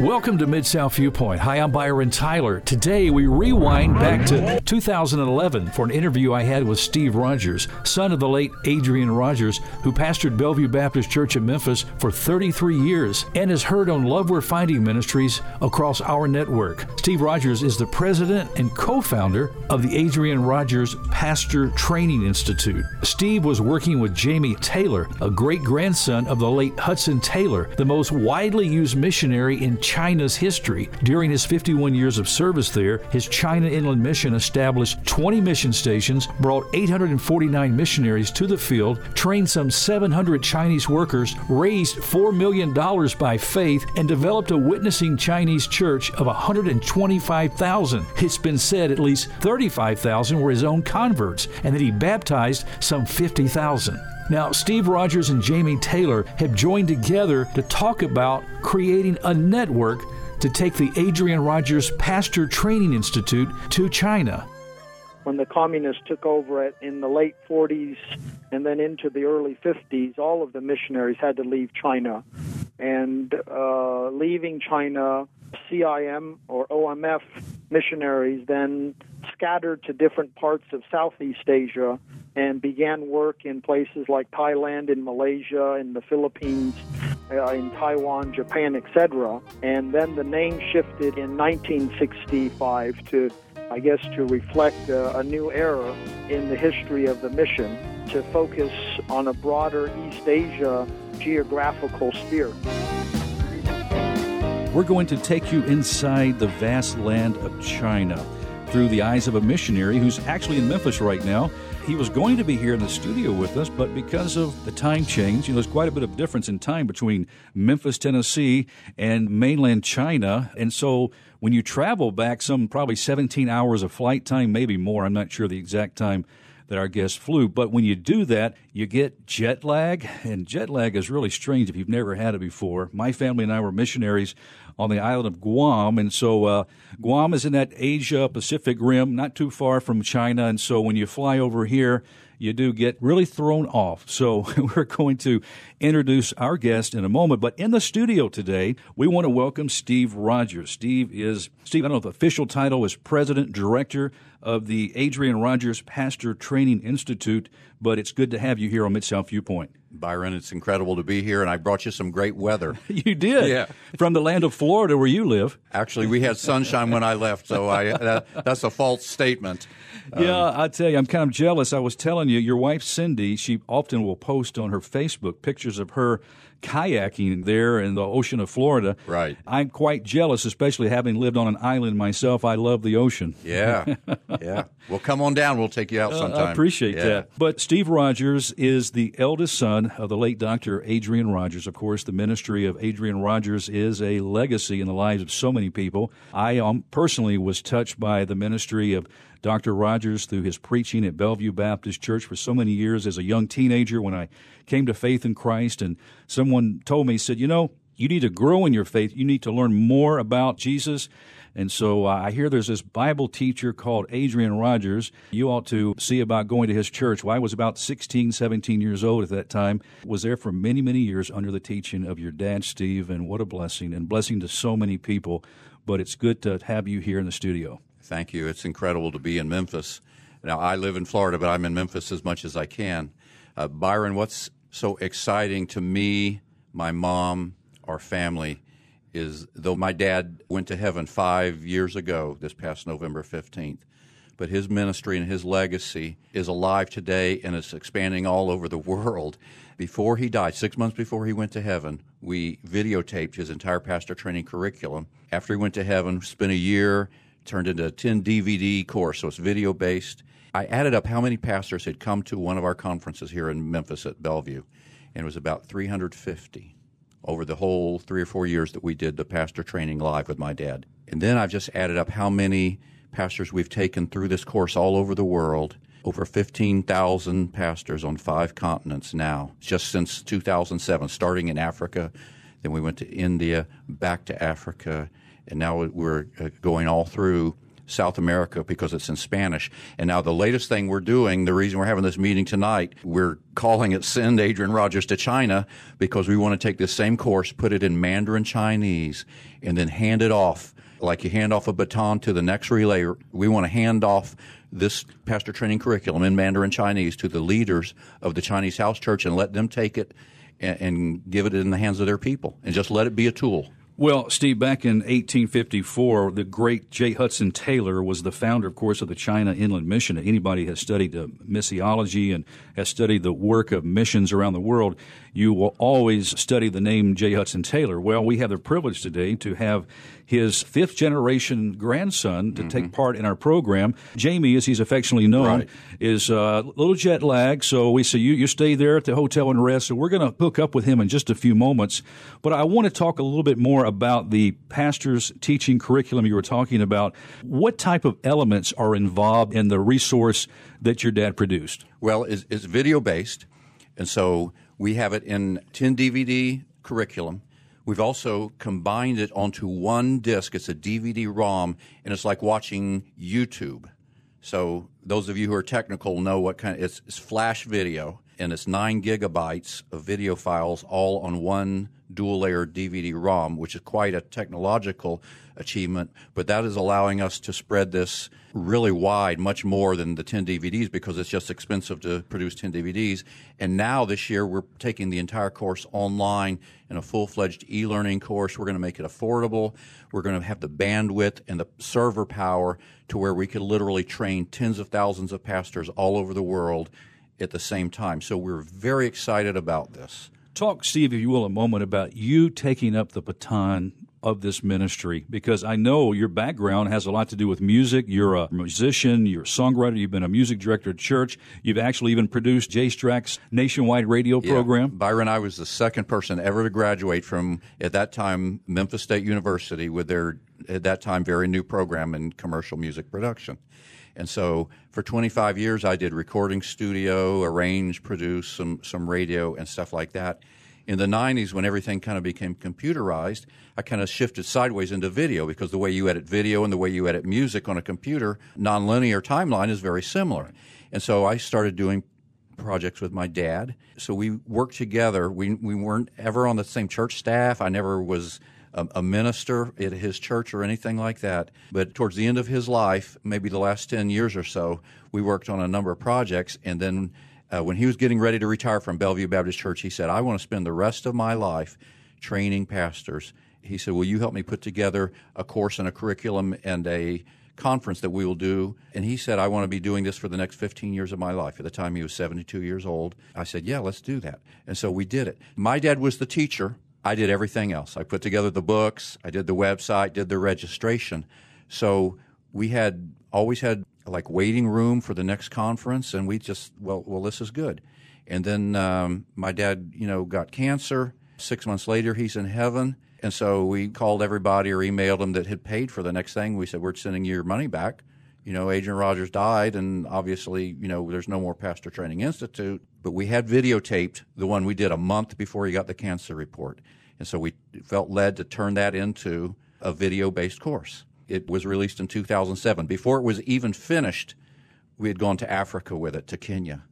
Welcome to Mid South Viewpoint. Hi, I'm Byron Tyler. Today we rewind back to 2011 for an interview I had with Steve Rogers, son of the late Adrian Rogers, who pastored Bellevue Baptist Church in Memphis for 33 years and is heard on Love Worth Finding Ministries across our network. Steve Rogers is the president and co founder of the Adrian Rogers Pastor Training Institute. Steve was working with Jamie Taylor, a great grandson of the late Hudson Taylor, the most widely used missionary in China's history. During his 51 years of service there, his China Inland Mission established 20 mission stations, brought 849 missionaries to the field, trained some 700 Chinese workers, raised $4 million by faith, and developed a witnessing Chinese church of 125,000. It's been said at least 35,000 were his own converts, and that he baptized some 50,000. Now, Steve Rogers and Jamie Taylor have joined together to talk about creating a network to take the Adrian Rogers Pastor Training Institute to China. When the communists took over it in the late 40s and then into the early 50s, all of the missionaries had to leave China. And uh, leaving China, CIM or OMF missionaries then scattered to different parts of Southeast Asia and began work in places like Thailand, in Malaysia, in the Philippines, uh, in Taiwan, Japan, etc. And then the name shifted in 1965 to, I guess, to reflect uh, a new era in the history of the mission to focus on a broader East Asia geographical sphere. We're going to take you inside the vast land of China through the eyes of a missionary who's actually in Memphis right now. He was going to be here in the studio with us, but because of the time change, you know, there's quite a bit of difference in time between Memphis, Tennessee, and mainland China. And so when you travel back some probably 17 hours of flight time, maybe more, I'm not sure the exact time that our guest flew. But when you do that, you get jet lag, and jet lag is really strange if you've never had it before. My family and I were missionaries on the island of Guam. And so uh, Guam is in that Asia Pacific rim, not too far from China. And so when you fly over here, you do get really thrown off. So we're going to introduce our guest in a moment. But in the studio today, we want to welcome Steve Rogers. Steve is, Steve, I don't know if the official title is President Director of the Adrian Rogers Pastor Training Institute, but it's good to have you here on Mid South Viewpoint. Byron, it's incredible to be here, and I brought you some great weather. you did, yeah, from the land of Florida where you live. Actually, we had sunshine when I left, so I that, that's a false statement. Yeah, um, I tell you, I'm kind of jealous. I was telling you, your wife Cindy, she often will post on her Facebook pictures of her kayaking there in the ocean of Florida. Right. I'm quite jealous, especially having lived on an island myself. I love the ocean. Yeah. yeah. Well, come on down. We'll take you out sometime. Uh, I appreciate yeah. that. But Steve Rogers is the eldest son of the late Dr. Adrian Rogers. Of course, the ministry of Adrian Rogers is a legacy in the lives of so many people. I um, personally was touched by the ministry of Dr. Rogers through his preaching at Bellevue Baptist Church for so many years as a young teenager when I came to faith in Christ. And someone told me, said, you know, you need to grow in your faith. You need to learn more about Jesus. And so uh, I hear there's this Bible teacher called Adrian Rogers. You ought to see about going to his church. Well, I was about 16, 17 years old at that time. Was there for many, many years under the teaching of your dad, Steve, and what a blessing and blessing to so many people. But it's good to have you here in the studio. Thank you. It's incredible to be in Memphis. Now, I live in Florida, but I'm in Memphis as much as I can. Uh, Byron, what's so exciting to me, my mom, our family, is though my dad went to heaven five years ago, this past November 15th, but his ministry and his legacy is alive today and it's expanding all over the world. Before he died, six months before he went to heaven, we videotaped his entire pastor training curriculum. After he went to heaven, spent a year turned into a 10 DVD course, so it's video based. I added up how many pastors had come to one of our conferences here in Memphis at Bellevue, and it was about 350 over the whole three or four years that we did the pastor training live with my dad. And then I've just added up how many pastors we've taken through this course all over the world. Over 15,000 pastors on five continents now, just since 2007, starting in Africa. Then we went to India, back to Africa, and now we're uh, going all through South America because it's in Spanish. And now the latest thing we're doing, the reason we're having this meeting tonight, we're calling it Send Adrian Rogers to China because we want to take this same course, put it in Mandarin Chinese, and then hand it off like you hand off a baton to the next relay. We want to hand off this pastor training curriculum in Mandarin Chinese to the leaders of the Chinese house church and let them take it and, and give it in the hands of their people and just let it be a tool. Well, Steve, back in 1854, the great J. Hudson Taylor was the founder, of course, of the China Inland Mission. Anybody has studied uh, missiology and has studied the work of missions around the world, you will always study the name J. Hudson Taylor. Well, we have the privilege today to have his fifth generation grandson to mm-hmm. take part in our program. Jamie, as he's affectionately known, right. is uh, a little jet lag. So we say you, you stay there at the hotel and rest. So we're going to hook up with him in just a few moments. But I want to talk a little bit more about the pastor's teaching curriculum you were talking about. What type of elements are involved in the resource that your dad produced? Well, it's, it's video based. And so we have it in 10 DVD curriculum. We've also combined it onto one disc. It's a DVD ROM, and it's like watching YouTube. So those of you who are technical know what kind of it's, it's flash video, and it's nine gigabytes of video files all on one dual layer DVD ROM, which is quite a technological achievement. But that is allowing us to spread this really wide, much more than the 10 DVDs because it's just expensive to produce 10 DVDs. And now this year we're taking the entire course online in a full fledged e learning course. We're going to make it affordable. We're going to have the bandwidth and the server power to where we could literally train tens of thousands of pastors all over the world at the same time. So we're very excited about this. Talk, Steve, if you will, a moment about you taking up the baton of this ministry because I know your background has a lot to do with music. You're a musician, you're a songwriter, you've been a music director at church, you've actually even produced Jay Strack's nationwide radio yeah. program. Byron, I was the second person ever to graduate from, at that time, Memphis State University with their, at that time, very new program in commercial music production. And so for 25 years, I did recording studio, arrange, produce some, some radio and stuff like that. In the 90s, when everything kind of became computerized, I kind of shifted sideways into video because the way you edit video and the way you edit music on a computer, nonlinear timeline is very similar. And so I started doing projects with my dad. So we worked together. We, we weren't ever on the same church staff. I never was a, a, minister at his church or anything like that. But towards the end of his life, maybe the last 10 years or so, we worked on a number of projects. And then uh, when he was getting ready to retire from Bellevue Baptist Church, he said, I want to spend the rest of my life training pastors. He said, Will you help me put together a course and a curriculum and a conference that we will do. And he said, I want to be doing this for the next 15 years of my life. At the time, he was 72 years old. I said, Yeah, let's do that. And so we did it. My dad was the teacher. I did everything else. I put together the books, I did the website, did the registration. So we had always had like waiting room for the next conference, and we just well, well, this is good. And then um, my dad, you know, got cancer. Six months later, he's in heaven. And so we called everybody or emailed them that had paid for the next thing. We said, We're sending you your money back. You know, Adrian Rogers died, and obviously, you know, there's no more Pastor Training Institute. But we had videotaped the one we did a month before he got the cancer report. And so we felt led to turn that into a video based course. It was released in 2007. Before it was even finished, we had gone to Africa with it, to Kenya.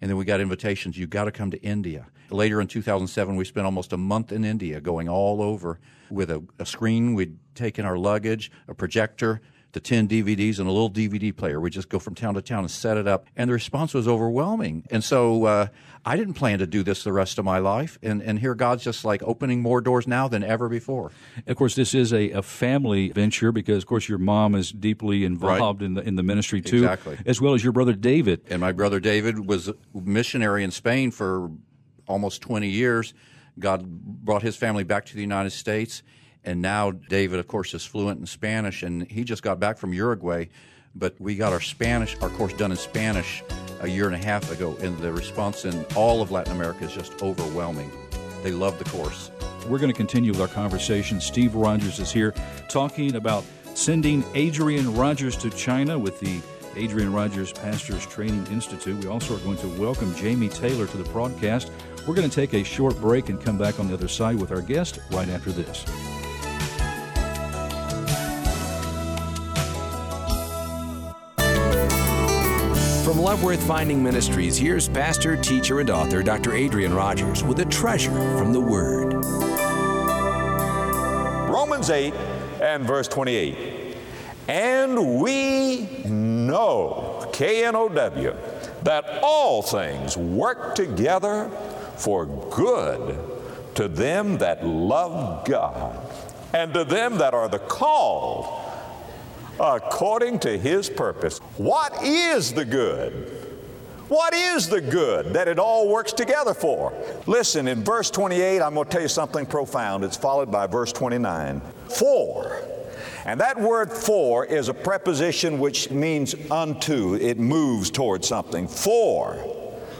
And then we got invitations. You've got to come to India. Later in 2007, we spent almost a month in India going all over with a, a screen. We'd taken our luggage, a projector, the 10 DVDs and a little DVD player. We just go from town to town and set it up. And the response was overwhelming. And so uh, I didn't plan to do this the rest of my life. And, and here God's just like opening more doors now than ever before. Of course, this is a, a family venture because, of course, your mom is deeply involved right. in, the, in the ministry too. Exactly. As well as your brother David. And my brother David was a missionary in Spain for almost 20 years. God brought his family back to the United States and now David, of course, is fluent in Spanish, and he just got back from Uruguay. But we got our Spanish, our course done in Spanish a year and a half ago, and the response in all of Latin America is just overwhelming. They love the course. We're going to continue with our conversation. Steve Rogers is here talking about sending Adrian Rogers to China with the Adrian Rogers Pastors Training Institute. We also are going to welcome Jamie Taylor to the broadcast. We're going to take a short break and come back on the other side with our guest right after this. Love Worth Finding Ministries, here's pastor, teacher, and author Dr. Adrian Rogers with a treasure from the Word. Romans 8 and verse 28. And we know, K N O W, that all things work together for good to them that love God and to them that are the called according to his purpose. What is the good? What is the good that it all works together for? Listen, in verse 28, I'm going to tell you something profound. It's followed by verse 29. For. And that word for is a preposition which means unto, it moves towards something. For,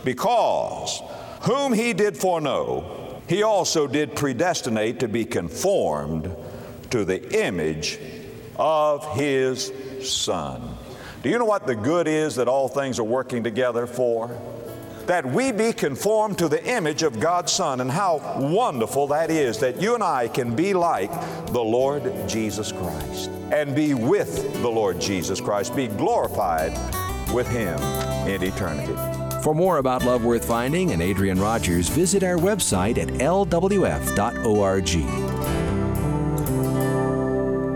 because, whom he did foreknow, he also did predestinate to be conformed to the image of his Son. Do you know what the good is that all things are working together for? That we be conformed to the image of God's Son, and how wonderful that is that you and I can be like the Lord Jesus Christ and be with the Lord Jesus Christ, be glorified with Him in eternity. For more about Love Worth Finding and Adrian Rogers, visit our website at lwf.org.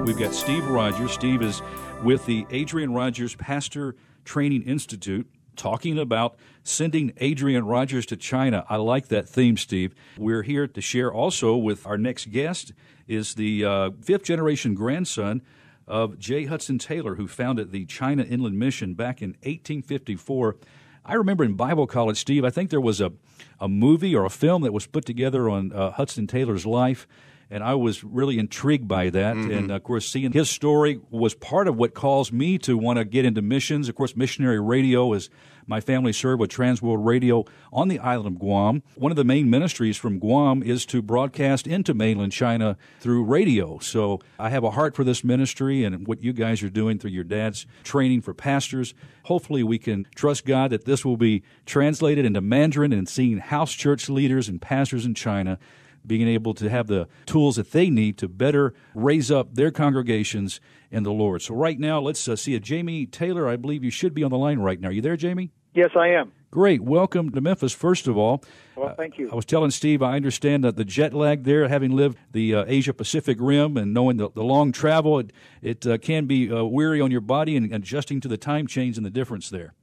We've got Steve Rogers. Steve is with the Adrian Rogers Pastor Training Institute talking about sending Adrian Rogers to China. I like that theme, Steve. We're here to share also with our next guest is the uh, fifth generation grandson of J. Hudson Taylor, who founded the China Inland Mission back in 1854. I remember in Bible college, Steve, I think there was a, a movie or a film that was put together on uh, Hudson Taylor's life and I was really intrigued by that. Mm-hmm. And of course, seeing his story was part of what caused me to want to get into missions. Of course, missionary radio is my family served with Transworld Radio on the island of Guam. One of the main ministries from Guam is to broadcast into mainland China through radio. So I have a heart for this ministry and what you guys are doing through your dad's training for pastors. Hopefully, we can trust God that this will be translated into Mandarin and seeing house church leaders and pastors in China being able to have the tools that they need to better raise up their congregations in the Lord. So, right now, let's uh, see a Jamie Taylor. I believe you should be on the line right now. Are you there, Jamie? Yes, I am. Great. Welcome to Memphis, first of all. Well, thank you. Uh, I was telling Steve, I understand that the jet lag there, having lived the uh, Asia Pacific rim and knowing the, the long travel, it, it uh, can be uh, weary on your body and adjusting to the time change and the difference there.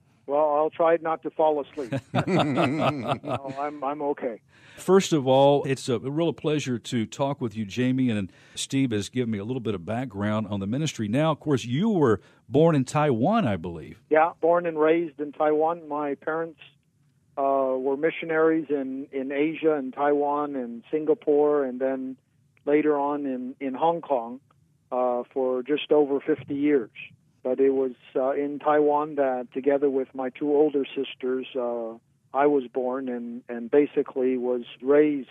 I'll try not to fall asleep. no, I'm, I'm okay. First of all, it's a real pleasure to talk with you, Jamie, and Steve has given me a little bit of background on the ministry. Now, of course, you were born in Taiwan, I believe. Yeah, born and raised in Taiwan. My parents uh, were missionaries in, in Asia and Taiwan and Singapore, and then later on in, in Hong Kong uh, for just over 50 years. But it was uh, in Taiwan that, together with my two older sisters, uh, I was born and, and basically was raised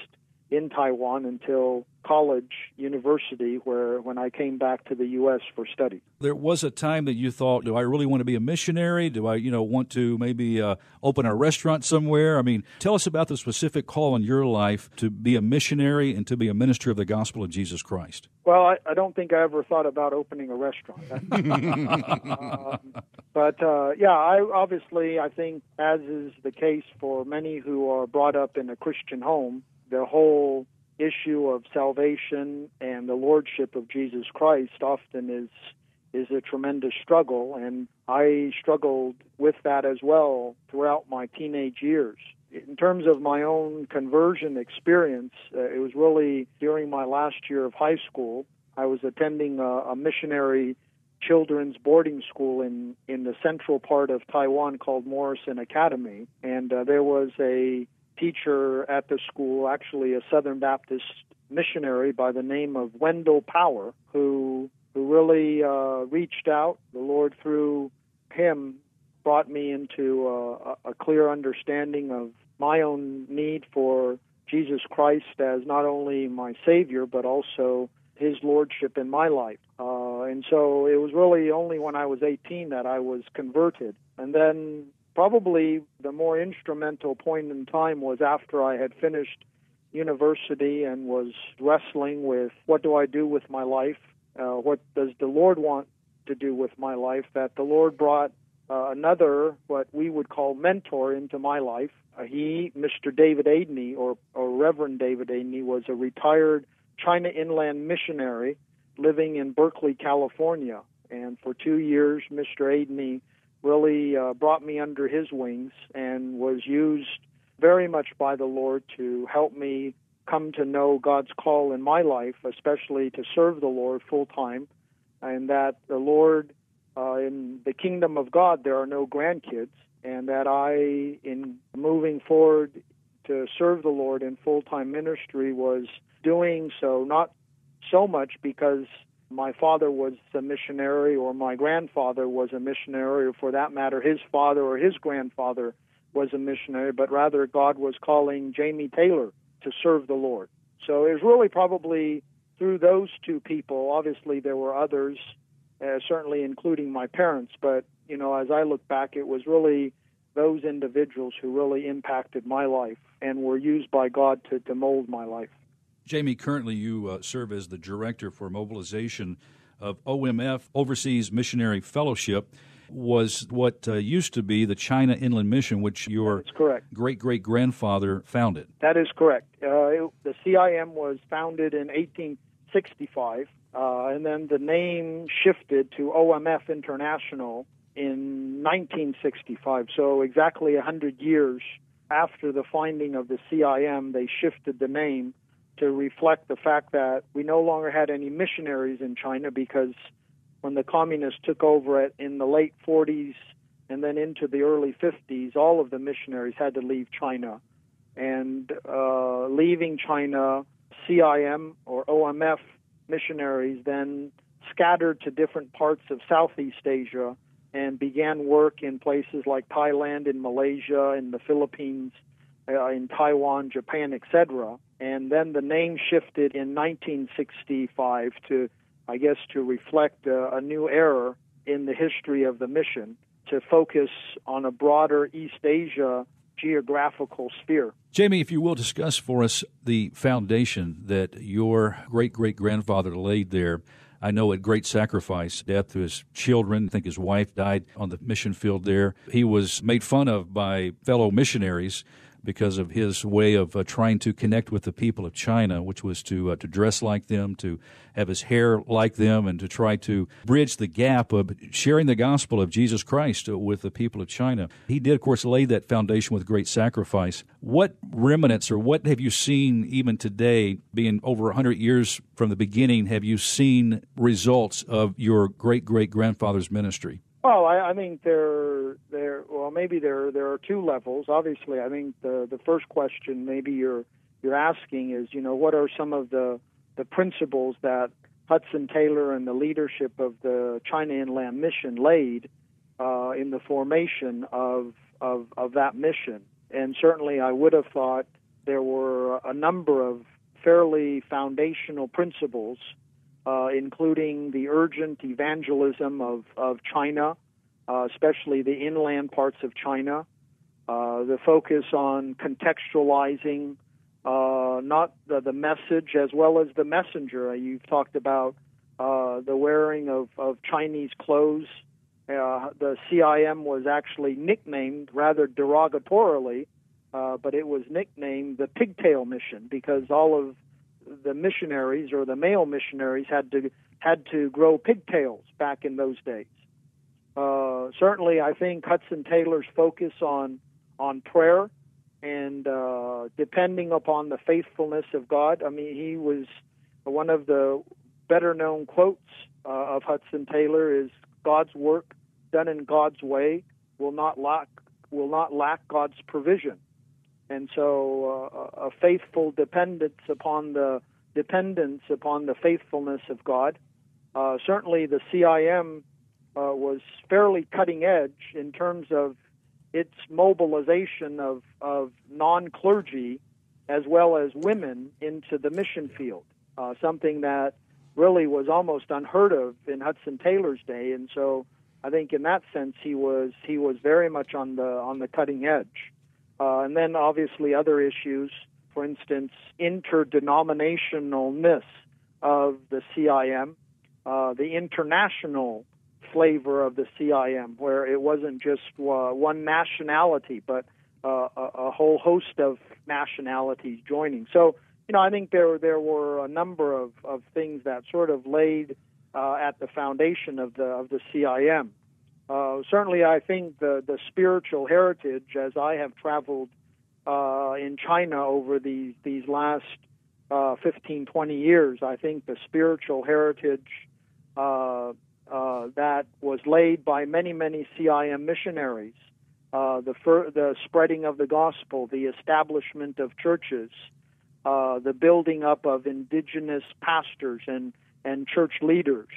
in Taiwan until college, university, where when I came back to the U.S. for study. There was a time that you thought, do I really want to be a missionary? Do I, you know, want to maybe uh, open a restaurant somewhere? I mean, tell us about the specific call in your life to be a missionary and to be a minister of the gospel of Jesus Christ. Well, I, I don't think I ever thought about opening a restaurant. um, but uh, yeah, I obviously I think, as is the case for many who are brought up in a Christian home, the whole issue of salvation and the lordship of Jesus Christ often is is a tremendous struggle and I struggled with that as well throughout my teenage years. In terms of my own conversion experience, uh, it was really during my last year of high school. I was attending a, a missionary children's boarding school in in the central part of Taiwan called Morrison Academy, and uh, there was a teacher at the school, actually a Southern Baptist missionary by the name of Wendell Power, who who really uh, reached out. The Lord through him brought me into uh, a clear understanding of my own need for Jesus Christ as not only my Savior but also His lordship in my life. Uh, and so it was really only when I was 18 that I was converted. And then probably the more instrumental point in time was after I had finished university and was wrestling with what do I do with my life? Uh, what does the Lord want to do with my life? That the Lord brought uh, another, what we would call mentor into my life. Uh, he, Mr. David Adeney, or, or Reverend David Adeney, was a retired China inland missionary living in Berkeley, California. And for two years, Mr. Adeney really uh, brought me under his wings and was used very much by the Lord to help me come to know God's call in my life, especially to serve the Lord full time, and that the Lord, uh, in the kingdom of God, there are no grandkids, and that I, in moving forward to serve the Lord in full time ministry, was doing so not so much because my father was a missionary or my grandfather was a missionary, or for that matter, his father or his grandfather was a missionary, but rather God was calling Jamie Taylor to serve the Lord. So it was really probably through those two people. Obviously, there were others, uh, certainly including my parents, but you know, as I look back, it was really those individuals who really impacted my life and were used by God to, to mold my life. Jamie, currently you uh, serve as the director for mobilization of OMF, Overseas Missionary Fellowship, was what uh, used to be the China Inland Mission, which your great great grandfather founded. That is correct. Uh, it, the CIM was founded in 1865, uh, and then the name shifted to OMF International in 1965. So, exactly 100 years after the finding of the CIM, they shifted the name to reflect the fact that we no longer had any missionaries in China because when the communists took over it in the late 40s and then into the early 50s, all of the missionaries had to leave China. And uh, leaving China, CIM or OMF missionaries then scattered to different parts of Southeast Asia and began work in places like Thailand, in Malaysia, in the Philippines, uh, in Taiwan, Japan, etc. And then the name shifted in 1965 to, I guess, to reflect uh, a new era in the history of the mission to focus on a broader East Asia geographical sphere. Jamie, if you will discuss for us the foundation that your great great grandfather laid there. I know at great sacrifice, death to his children. I think his wife died on the mission field there. He was made fun of by fellow missionaries because of his way of uh, trying to connect with the people of China, which was to uh, to dress like them, to have his hair like them, and to try to bridge the gap of sharing the gospel of Jesus Christ uh, with the people of China. He did, of course, lay that foundation with great sacrifice. What remnants, or what have you seen even today, being over 100 years from the beginning, have you seen results of your great great grandfather's ministry? Well, I, I think there, there. Well, maybe there there are two levels. Obviously, I think the the first question maybe you're you're asking is, you know, what are some of the the principles that Hudson Taylor and the leadership of the China Inland Mission laid uh, in the formation of, of of that mission. And certainly, I would have thought there were a number of fairly foundational principles uh, including the urgent evangelism of, of China, uh, especially the inland parts of China, uh, the focus on contextualizing uh, not the, the, message as well as the messenger. Uh, you've talked about uh, the wearing of, of Chinese clothes. the CIM was actually nicknamed rather derogatorily, but it was nicknamed the Pigtail Mission because all of the missionaries or the male missionaries had to had to grow pigtails back in those days. Uh, certainly, I think Hudson Taylor's focus on on prayer and uh, depending upon the faithfulness of God. I mean, he was one of the better known quotes uh, of Hudson Taylor is God's work done in God's way will not lack will not lack God's provision. And so, uh, a faithful dependence upon the dependence upon the faithfulness of God. Uh, certainly, the CIM uh, was fairly cutting edge in terms of its mobilization of, of non clergy as well as women into the mission field, uh, something that really was almost unheard of in Hudson Taylor's day. And so, I think in that sense, he was he was very much on the on the cutting edge. Uh, and then obviously other issues, for instance, interdenominationalness of the CIM, uh, the international flavor of the CIM, where it wasn't just uh, one nationality, but uh, a, a whole host of nationalities joining. So, you know, I think there there were a number of, of things that sort of laid uh, at the foundation of the of the CIM. Uh, certainly, I think the the spiritual heritage, as I have traveled uh, in China over these these last uh, 15, 20 years, I think the spiritual heritage uh, uh, that was laid by many, many CIM missionaries, uh, the, fir- the spreading of the gospel, the establishment of churches, uh, the building up of indigenous pastors and, and church leaders.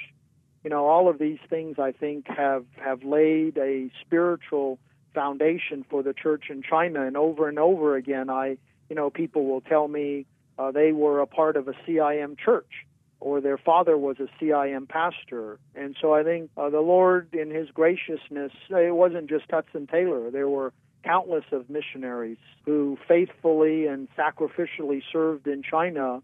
You know, all of these things I think have, have laid a spiritual foundation for the church in China. And over and over again, I, you know, people will tell me uh, they were a part of a CIM church or their father was a CIM pastor. And so I think uh, the Lord, in His graciousness, it wasn't just Hudson Taylor. There were countless of missionaries who faithfully and sacrificially served in China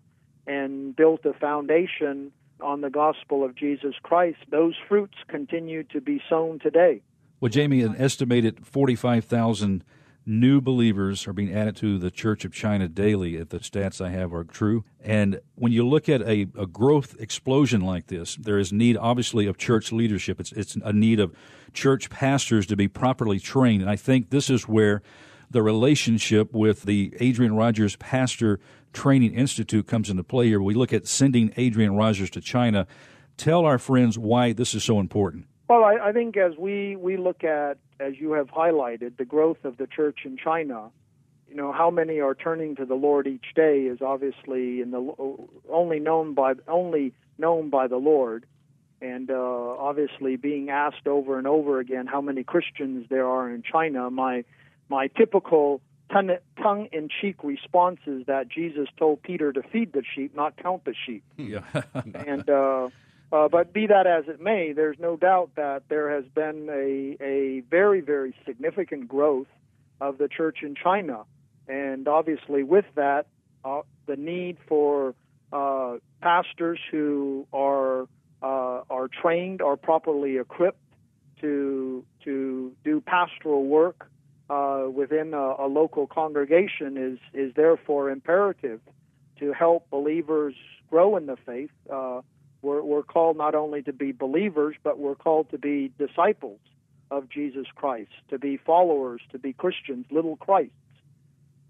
and built a foundation on the gospel of Jesus Christ. Those fruits continue to be sown today. Well, Jamie, an estimated 45,000 new believers are being added to the Church of China daily, if the stats I have are true. And when you look at a, a growth explosion like this, there is need, obviously, of church leadership. It's, it's a need of church pastors to be properly trained. And I think this is where the relationship with the Adrian Rogers Pastor Training Institute comes into play here. We look at sending Adrian Rogers to China. Tell our friends why this is so important. Well, I, I think as we, we look at, as you have highlighted, the growth of the church in China, you know how many are turning to the Lord each day is obviously in the only known by only known by the Lord, and uh, obviously being asked over and over again how many Christians there are in China. My my typical tongue in cheek responses that Jesus told Peter to feed the sheep, not count the sheep. Yeah. and uh, uh, but be that as it may, there's no doubt that there has been a, a very, very significant growth of the church in China. And obviously, with that, uh, the need for uh, pastors who are uh, are trained, are properly equipped to to do pastoral work uh, within a, a, local congregation is is therefore imperative to help believers grow in the faith. Uh, we're, we're called not only to be believers, but we're called to be disciples of Jesus Christ, to be followers, to be Christians, little Christs.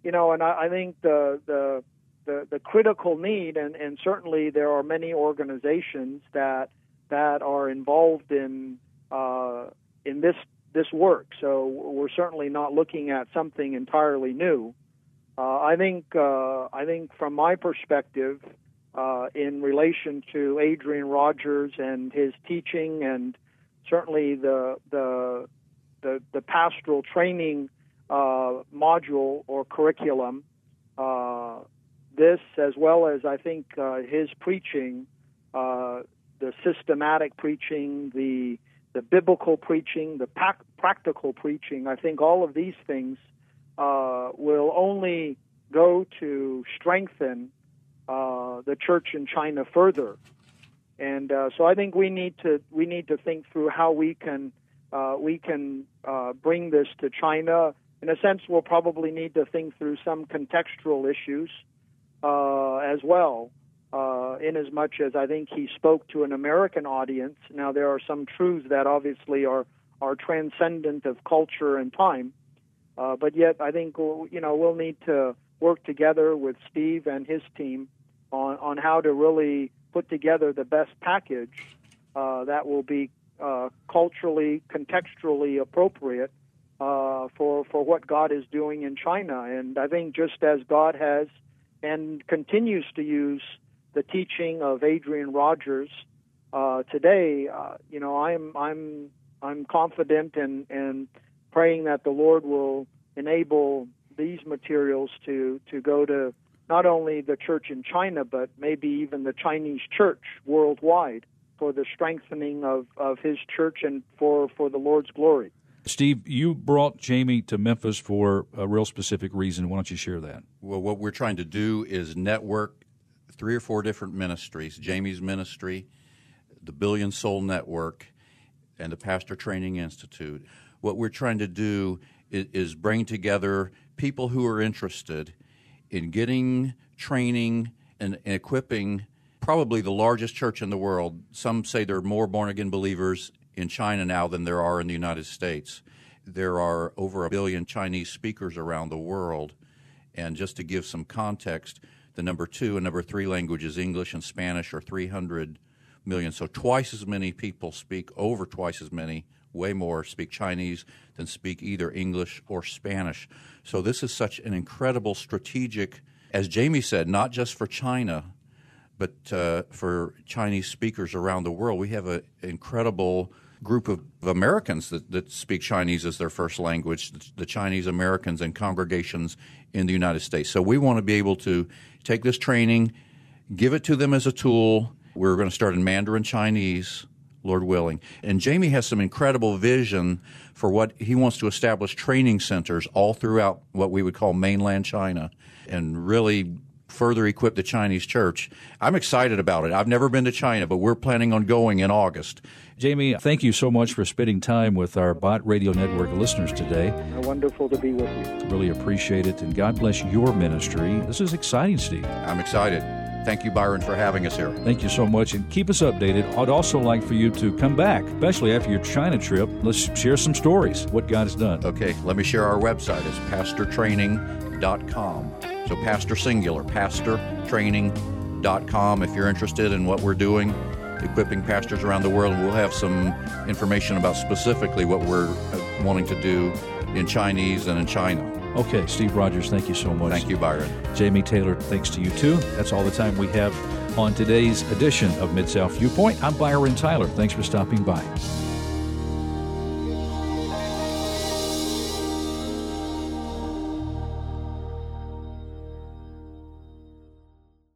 You know, and I, I think the, the the the critical need, and, and certainly there are many organizations that that are involved in uh, in this this work. So we're certainly not looking at something entirely new. Uh, I think uh, I think from my perspective, uh, in relation to Adrian Rogers and his teaching, and certainly the the the, the pastoral training uh, module or curriculum. Uh, this, as well as I think uh, his preaching, the systematic preaching, the the biblical preaching, the practical preaching. I think all of these things uh, will only go to strengthen uh, the church in China further. And uh, so I think we need to we need to think through how we can uh, we can uh, bring this to China. In a sense, we'll probably need to think through some contextual issues uh, as well. Uh, in as much as I think he spoke to an American audience. Now there are some truths that obviously are are transcendent of culture and time, but yet I think you know we'll need to work together with Steve and his team on, on how to really put together the best package uh, that will be uh, culturally, contextually appropriate uh, for for what God is doing in China. And I think just as God has and continues to use the teaching of Adrian Rogers uh, today, uh, you know, I'm I'm I'm confident and and praying that the Lord will enable these materials to to go to not only the church in China, but maybe even the Chinese church worldwide for the strengthening of, of his church and for, for the Lord's glory. Steve, you brought Jamie to Memphis for a real specific reason. Why don't you share that? Well, what we're trying to do is network three or four different ministries Jamie's ministry, the Billion Soul Network, and the Pastor Training Institute, what we're trying to do is, is bring together people who are interested in getting training and, and equipping probably the largest church in the world. Some say there are more born again believers in China now than there are in the United States. There are over a billion Chinese speakers around the world. And just to give some context, the number two and number three languages, English and Spanish, are 300 million. So twice as many people speak, over twice as many, way more, speak Chinese than speak either English or Spanish. So this is such an incredible strategic, as Jamie said, not just for China, but uh, for Chinese speakers around the world. We have an incredible group of Americans that, that speak Chinese as their first language, the Chinese Americans and congregations in the United States. So we want to be able to take this training, give it to them as a tool. We're going to start in Mandarin Chinese, Lord willing. And Jamie has some incredible vision for what he wants to establish training centers all throughout what we would call mainland China and really further equip the Chinese church. I'm excited about it. I've never been to China, but we're planning on going in August. Jamie, thank you so much for spending time with our Bott Radio Network listeners today. Wonderful to be with you. Really appreciate it, and God bless your ministry. This is exciting, Steve. I'm excited. Thank you, Byron, for having us here. Thank you so much, and keep us updated. I'd also like for you to come back, especially after your China trip. Let's share some stories, what God has done. Okay, let me share our website. It's pastortraining.com. So, pastor singular, pastortraining.com if you're interested in what we're doing equipping pastors around the world. We'll have some information about specifically what we're uh, wanting to do in Chinese and in China. Okay, Steve Rogers, thank you so much. Thank you, Byron. Jamie Taylor, thanks to you too. That's all the time we have on today's edition of Mid South Viewpoint. I'm Byron Tyler. Thanks for stopping by.